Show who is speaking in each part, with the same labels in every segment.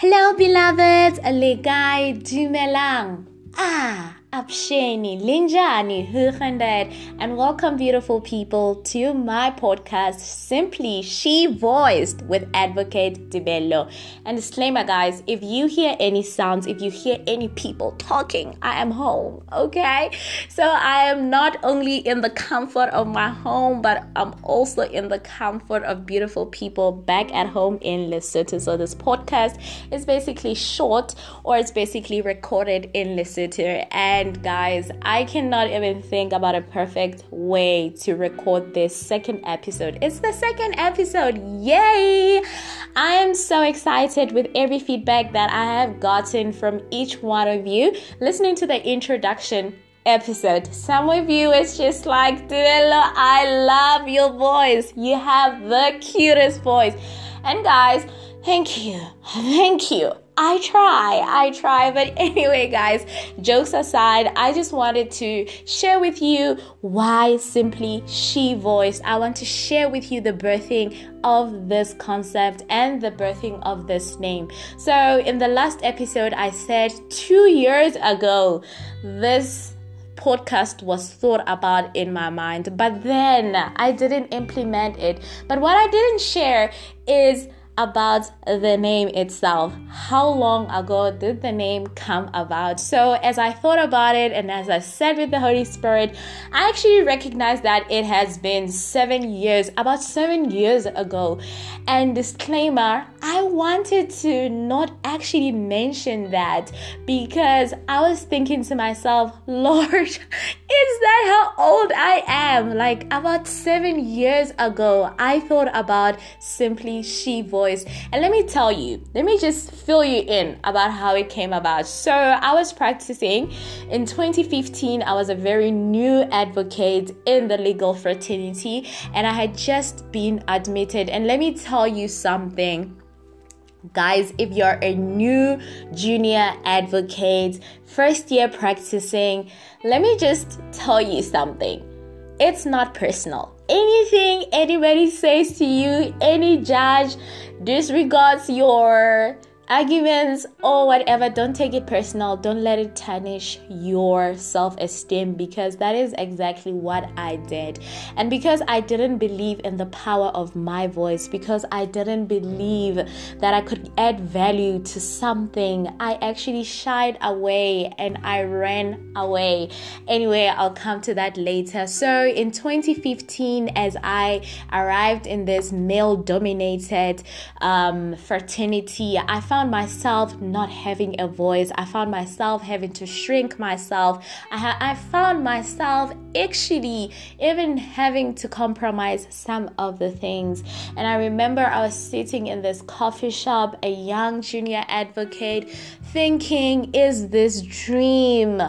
Speaker 1: Hello, beloveds. Legai dumelang. Ah. Absheni, Linjani, Huchandad, and welcome, beautiful people, to my podcast, Simply She Voiced with Advocate Tebello. And disclaimer, guys, if you hear any sounds, if you hear any people talking, I am home, okay? So I am not only in the comfort of my home, but I'm also in the comfort of beautiful people back at home in Lesotho. So this podcast is basically short or it's basically recorded in Lesotho. And and guys, I cannot even think about a perfect way to record this second episode. It's the second episode. Yay! I am so excited with every feedback that I have gotten from each one of you listening to the introduction episode. Some of you it's just like, Tebello, I love your voice. You have the cutest voice. And guys, thank you. Thank you. I try, I try. But anyway, guys, jokes aside, I just wanted to share with you why simply she voiced. I want to share with you the birthing of this concept and the birthing of this name. So, in the last episode, I said two years ago, this podcast was thought about in my mind, but then I didn't implement it. But what I didn't share is about the name itself. How long ago did the name come about? So, as I thought about it and as I said with the Holy Spirit, I actually recognized that it has been seven years, about seven years ago. And disclaimer, I wanted to not actually mention that because I was thinking to myself, Lord, is that how old I am? Like about seven years ago, I thought about simply she voice. And let me tell you, let me just fill you in about how it came about. So I was practicing in 2015, I was a very new advocate in the legal fraternity, and I had just been admitted. And let me tell you something Guys, if you're a new junior advocate, first year practicing, let me just tell you something. It's not personal. Anything anybody says to you, any judge disregards your arguments or whatever, don't take it personal. Don't let it tarnish your self esteem because that is exactly what I did. And because I didn't believe in the power of my voice, because I didn't believe that I could add value to something, I actually shied away and I ran away. Anyway, I'll come to that later. So in 2015, as I arrived in this male dominated um, fraternity, I found found myself not having a voice. I found myself having to shrink myself. I, ha- I found myself actually even having to compromise some of the things. And I remember I was sitting in this coffee shop, a young junior advocate, thinking, is this dream?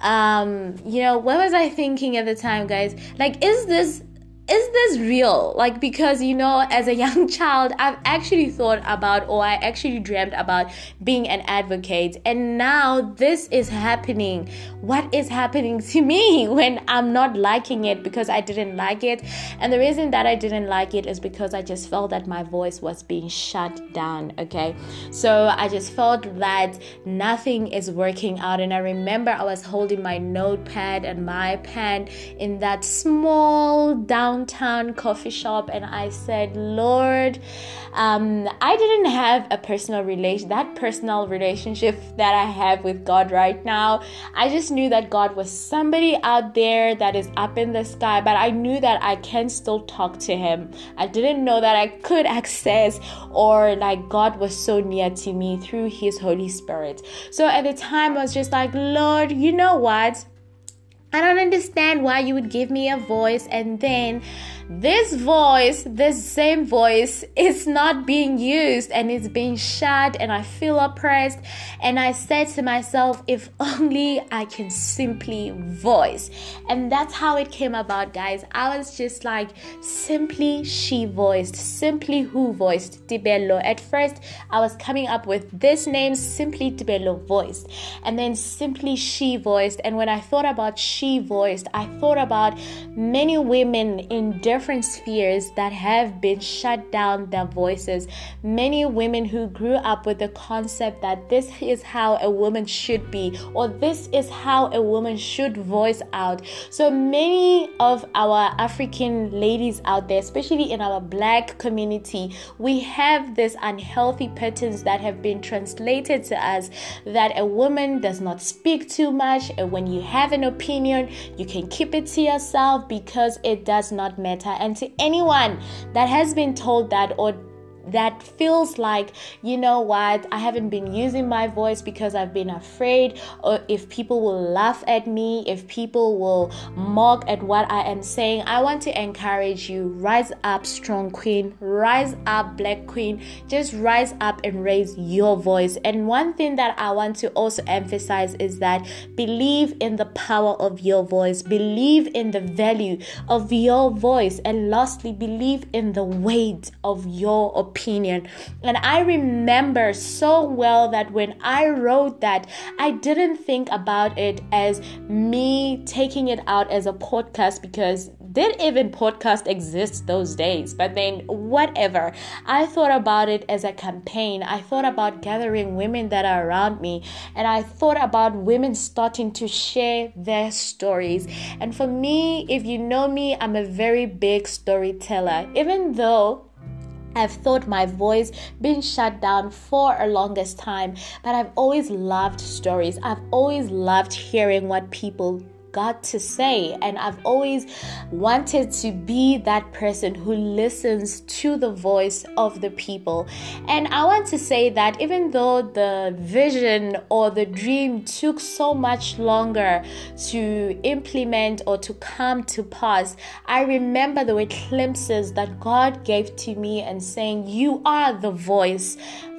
Speaker 1: Um, you know, what was I thinking at the time, guys? Like, is this is this real? Like, because you know, as a young child, I've actually thought about, or I actually dreamed about being an advocate, and now this is happening. What is happening to me when I'm not liking it because I didn't like it? And the reason that I didn't like it is because I just felt that my voice was being shut down, okay? So I just felt that nothing is working out, and I remember I was holding my notepad and my pen in that small down downtown coffee shop and I said, Lord, um, I didn't have a personal relation, that personal relationship that I have with God right now. I just knew that God was somebody out there that is up in the sky, but I knew that I can still talk to Him. I didn't know that I could access or like God was so near to me through His Holy Spirit. So at the time, I was just like, Lord, you know what? I don't understand why you would give me a voice and then this voice, this same voice, is not being used and it's being shut, and I feel oppressed. And I said to myself, if only I can simply voice. And that's how it came about, guys. I was just like, simply she voiced, simply who voiced Tebello. At first, I was coming up with this name, simply Tebello voiced, and then simply she voiced. And when I thought about she voiced, I thought about many women in different different spheres that have been shut down their voices. Many women who grew up with the concept that this is how a woman should be or this is how a woman should voice out. So many of our African ladies out there, especially in our black community, we have this unhealthy patterns that have been translated to us that a woman does not speak too much and when you have an opinion, you can keep it to yourself because it does not matter. And to anyone that has been told that or that feels like, you know what, I haven't been using my voice because I've been afraid, or if people will laugh at me, if people will mock at what I am saying, I want to encourage you rise up, strong queen, rise up, black queen, just rise up and raise your voice. And one thing that I want to also emphasize is that believe in the power of your voice, believe in the value of your voice, and lastly, believe in the weight of your opinion opinion. And I remember so well that when I wrote that, I didn't think about it as me taking it out as a podcast because did even podcast exist those days? But then whatever. I thought about it as a campaign. I thought about gathering women that are around me. And i thought about women starting to share their stories. And for me if you know me i'm a very big storyteller. Even though I've thought my voice been shut down for a longest time, but I've always loved stories. I've always loved hearing what people got to say. And I've always wanted to be that person who listens to the voice of the people. And I want to say that even though the vision or the dream took so much longer to implement or to come to pass, I remember were glimpses that God gave to me and saying, You are the voice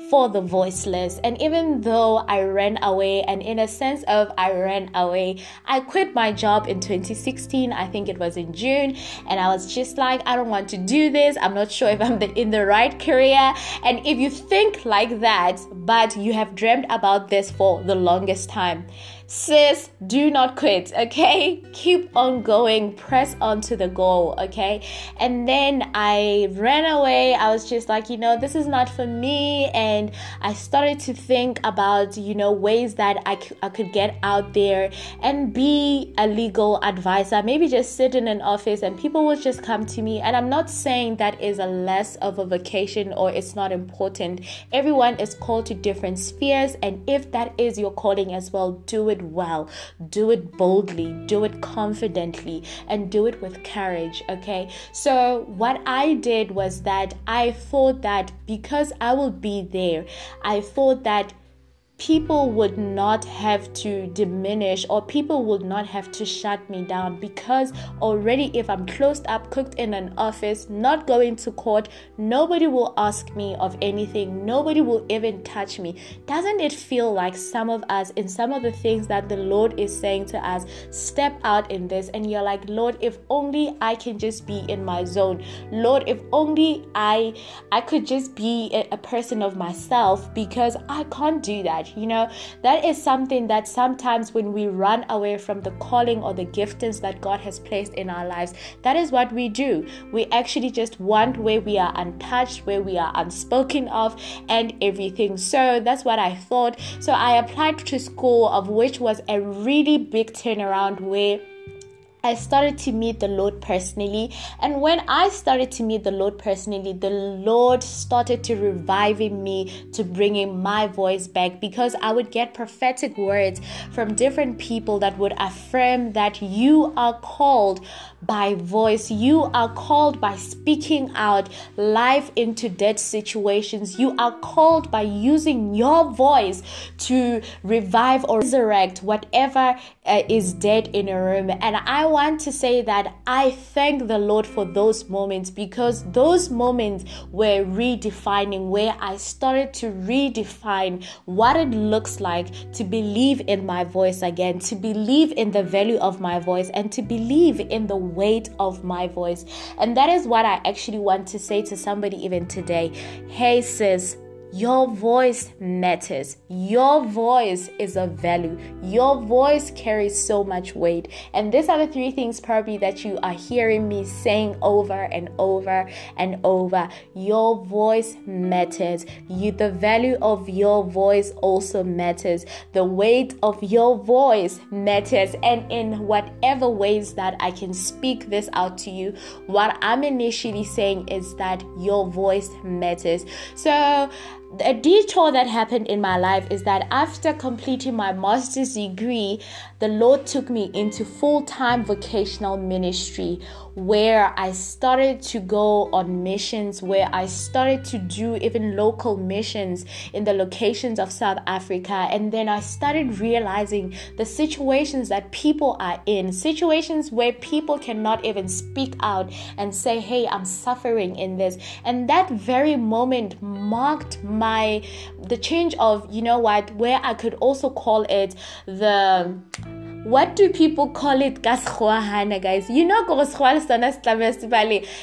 Speaker 1: for the voiceless. And even though I ran away, and in a sense of I ran away, I quit my job in 2016. I think it was in June, and I was just like, I don't want to do this. I'm not sure if I'm the, in the right career. And if you think like that, but you have dreamed about this for the longest time, sis, do not quit, okay? Keep on going, press on to the goal, okay? And then I ran away. I was just like, you know, this is not for me. And I started to think about, you know, ways that I, c- I could get out there and be a legal advisor. Maybe just sit in an office and people will just come to me. And I'm not saying that is a less of a vocation or it's not important. Everyone is called to different spheres. And if that is your calling as well, do it it well, do it boldly, do it confidently, and do it with courage. Okay. So, what I did was that I thought that because I will be there, I thought that people would not have to diminish or people would not have to shut me down because already if I'm closed up, cooked in an office, not going to court, nobody will ask me of anything, nobody will even touch me. Doesn't it feel like some of us in some of the things that the Lord is saying to us, step out in this and you're like, Lord, if only I can just be in my zone. Lord, if only I I could just be a, person of myself because I can't do you know, that is something that sometimes when we run away from the calling or the giftings that God has placed in our lives, that is what we do. We actually just want where we are untouched, where we are unspoken of, and everything. So that's what I thought. So I applied to school, of which was a really big turnaround where I started to meet the Lord personally. And when I started to meet the Lord personally, the Lord started to reviving me to bringing my voice back because I would get prophetic words from different people that would affirm that you are called by voice, you are called by speaking out life into dead situations. You are called by using your voice to revive or resurrect whatever uh, is dead in a room. And I want to say that I thank the Lord for those moments because those moments were redefining where I started to redefine what it looks like to believe in my voice again, to believe in the value of my voice, and to believe in the weight of my voice. And that is what I actually want to say to somebody even today. Hey, sis Your voice matters. Your voice is of value. Your voice carries so much weight. And these are the three things probably that you are hearing me saying over and over and over. Your voice matters. You the value of your voice also matters. The weight of your voice matters. And in whatever ways that I can speak this out to you, what I'm initially saying is that your voice matters. So a detour that happened in my life is that after completing my master's degree, the Lord took me into full time vocational ministry where I started to go on missions, where I started to do even local missions in the locations of South Africa. And then I started realizing the situations that people are in, situations where people cannot even speak out and say, Hey, I'm suffering in this. And that very moment marked my the change of you know what where I could also call it the what do people call it? Guys. You know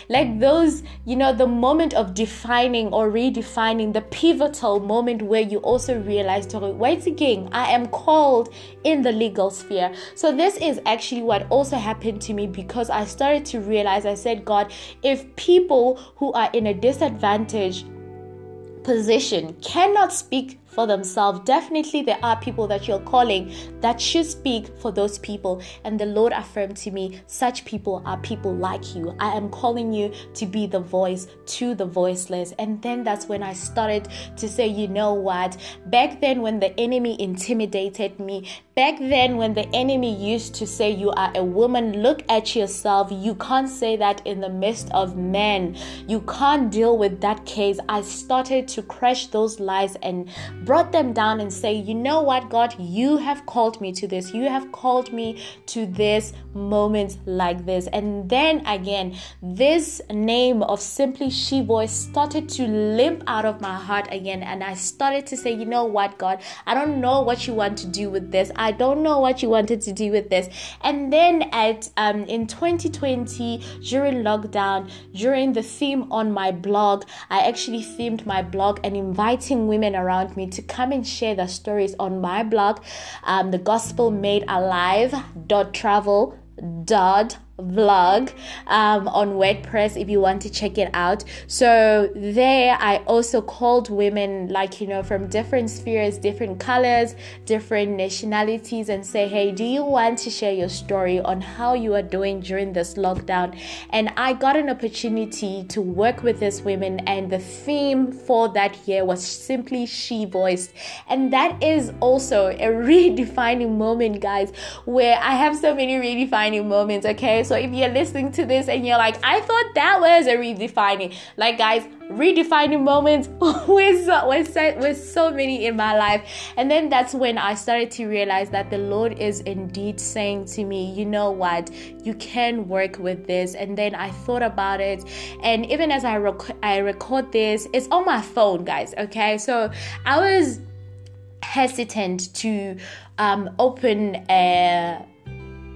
Speaker 1: like those you know the moment of defining or redefining the pivotal moment where you also realize wait again i am called in the legal sphere. So this is actually what also happened to me because i started to realize i said god if people who are in a disadvantage position cannot speak for themselves. Definitely, there are people that you're calling that should speak for those people. And the Lord affirmed to me, such people are people like you. I am calling you to be the voice to the voiceless. And then that's when I started to say, you know what? Back then, when the enemy intimidated me, back then, when the enemy used to say, you are a woman, look at yourself. You can't say that in the midst of men. You can't deal with that case. I started to crush those lies and brought them down and say, you know what, God, you have called me to this. You have called me to this moment like this. And then again, this name of Simply She Voice started to limp out of my heart again. And I started to say, you know what, God, I don't know what you want to do with this. I don't know what you wanted to do with this. And then at um, in 2020, during lockdown, during the theme on my blog, I actually themed my blog and inviting women around me to come and share their stories on my blog, um, the gospel made alive dot travel dot vlog um, on WordPress if you want to check it out. So there I also called women like you know from different spheres, different colors, different nationalities and say, "Hey, do you want to share your story on how you are doing during this lockdown?" And I got an opportunity to work with these women and the theme for that year was simply she voiced. And that is also a redefining moment, guys, where I have so many redefining moments, okay? So if you're listening to this and you're like, I thought that was a redefining, like guys, redefining moments with so, with, so, so many in my life. And then that's when I started to realize that the Lord is indeed saying to me, you know what, you can work with this. And then I thought about it, and even as I rec- I record this, it's on my phone, guys. Okay, so I was hesitant to um, open a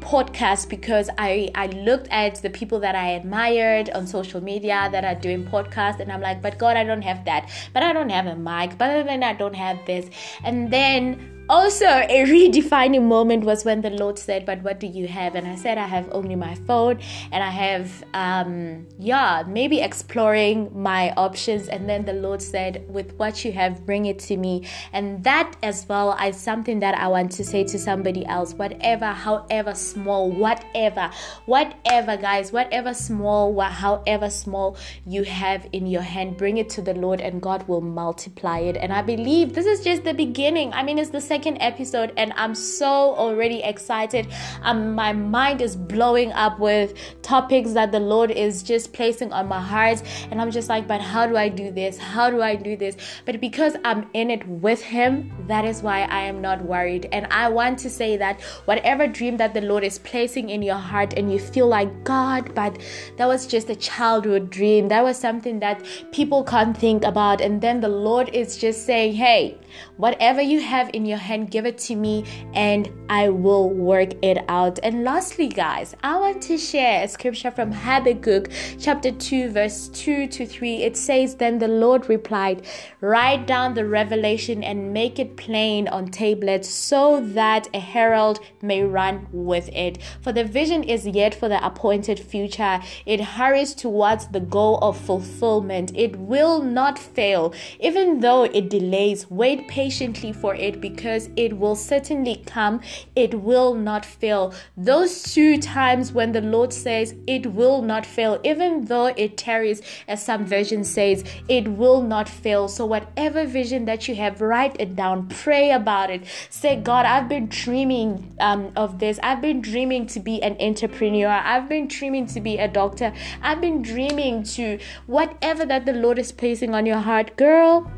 Speaker 1: podcast because I, I looked at the people that I admired on social media that are doing podcasts and I'm like, but God, I don't have that. But I don't have a mic. But then I don't have this. And then also a redefining moment was when the lord said but what do you have? And i said i have only my phone and i have um yeah maybe exploring my options. And then the lord said with what you have bring it to me. And that as well is something that i want to say to somebody else whatever however small whatever whatever guys whatever small however small you have in your hand bring it to the lord and god will multiply it. And i believe this is just the beginning. I mean it's the second second episode and I'm so already excited. Um, my mind is blowing up with topics that the Lord is just placing on my heart. And I'm just like, but how do I do this? How do I do this? But because I'm in it with Him, that is why I am not worried. And I want to say that whatever dream that the Lord is placing in your heart and you feel like, God, but that was just a childhood dream, that was something that people can't think about. And then the Lord is just saying, hey, whatever you have in your hand, give it to me, and I will work it out. And lastly, guys, I want to share a scripture from Habakkuk chapter 2, verse 2 to 3. It says, Then the Lord replied, Write down the revelation and make it plain on tablets so that a herald may run with it. For the vision is yet for the appointed future. It hurries towards the goal of fulfillment. It will not fail. Even though it delays, wait patiently for it because it will certainly come. It will not fail. Those two times when the Lord says it will not fail, even though it tarries, as some version says, it will not fail. So, whatever vision that you have, write it down, pray about it. Say, God, I've been dreaming um, of this. I've been dreaming to be an entrepreneur. I've been dreaming to be a doctor. I've been dreaming to whatever that the Lord is placing on your heart, girl.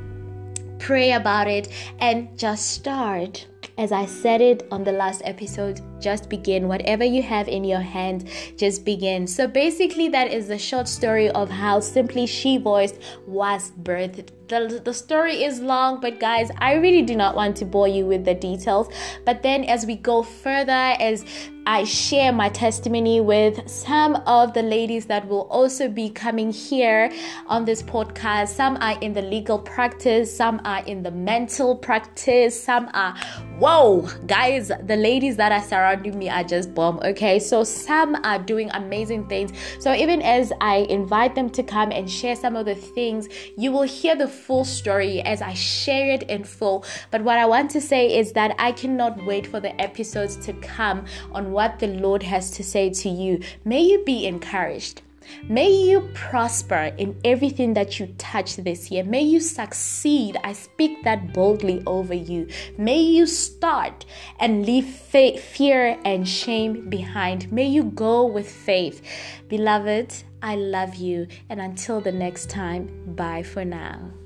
Speaker 1: Pray about it and just start. As I said it on the last episode, just begin. Whatever you have in your hand, just begin. So basically, that is the short story of how Simply She Voiced was birthed. The, the story is long, but guys, I really do not want to bore you with the details. But then, as we go further, as I share my testimony with some of the ladies that will also be coming here on this podcast. Some are in the legal practice, some are in the mental practice, some are, whoa, guys, the ladies that are surrounding me are just bomb, okay? So some are doing amazing things. So even as I invite them to come and share some of the things, you will hear the full story as I share it in full. But what I want to say is that I cannot wait for the episodes to come on what the Lord has to say to you. May you be encouraged. May you prosper in everything that you touch this year. May you succeed. I speak that boldly over you. May you start and leave fear and shame behind. May you go with faith. Beloved, I love you. And until the next time, bye for now.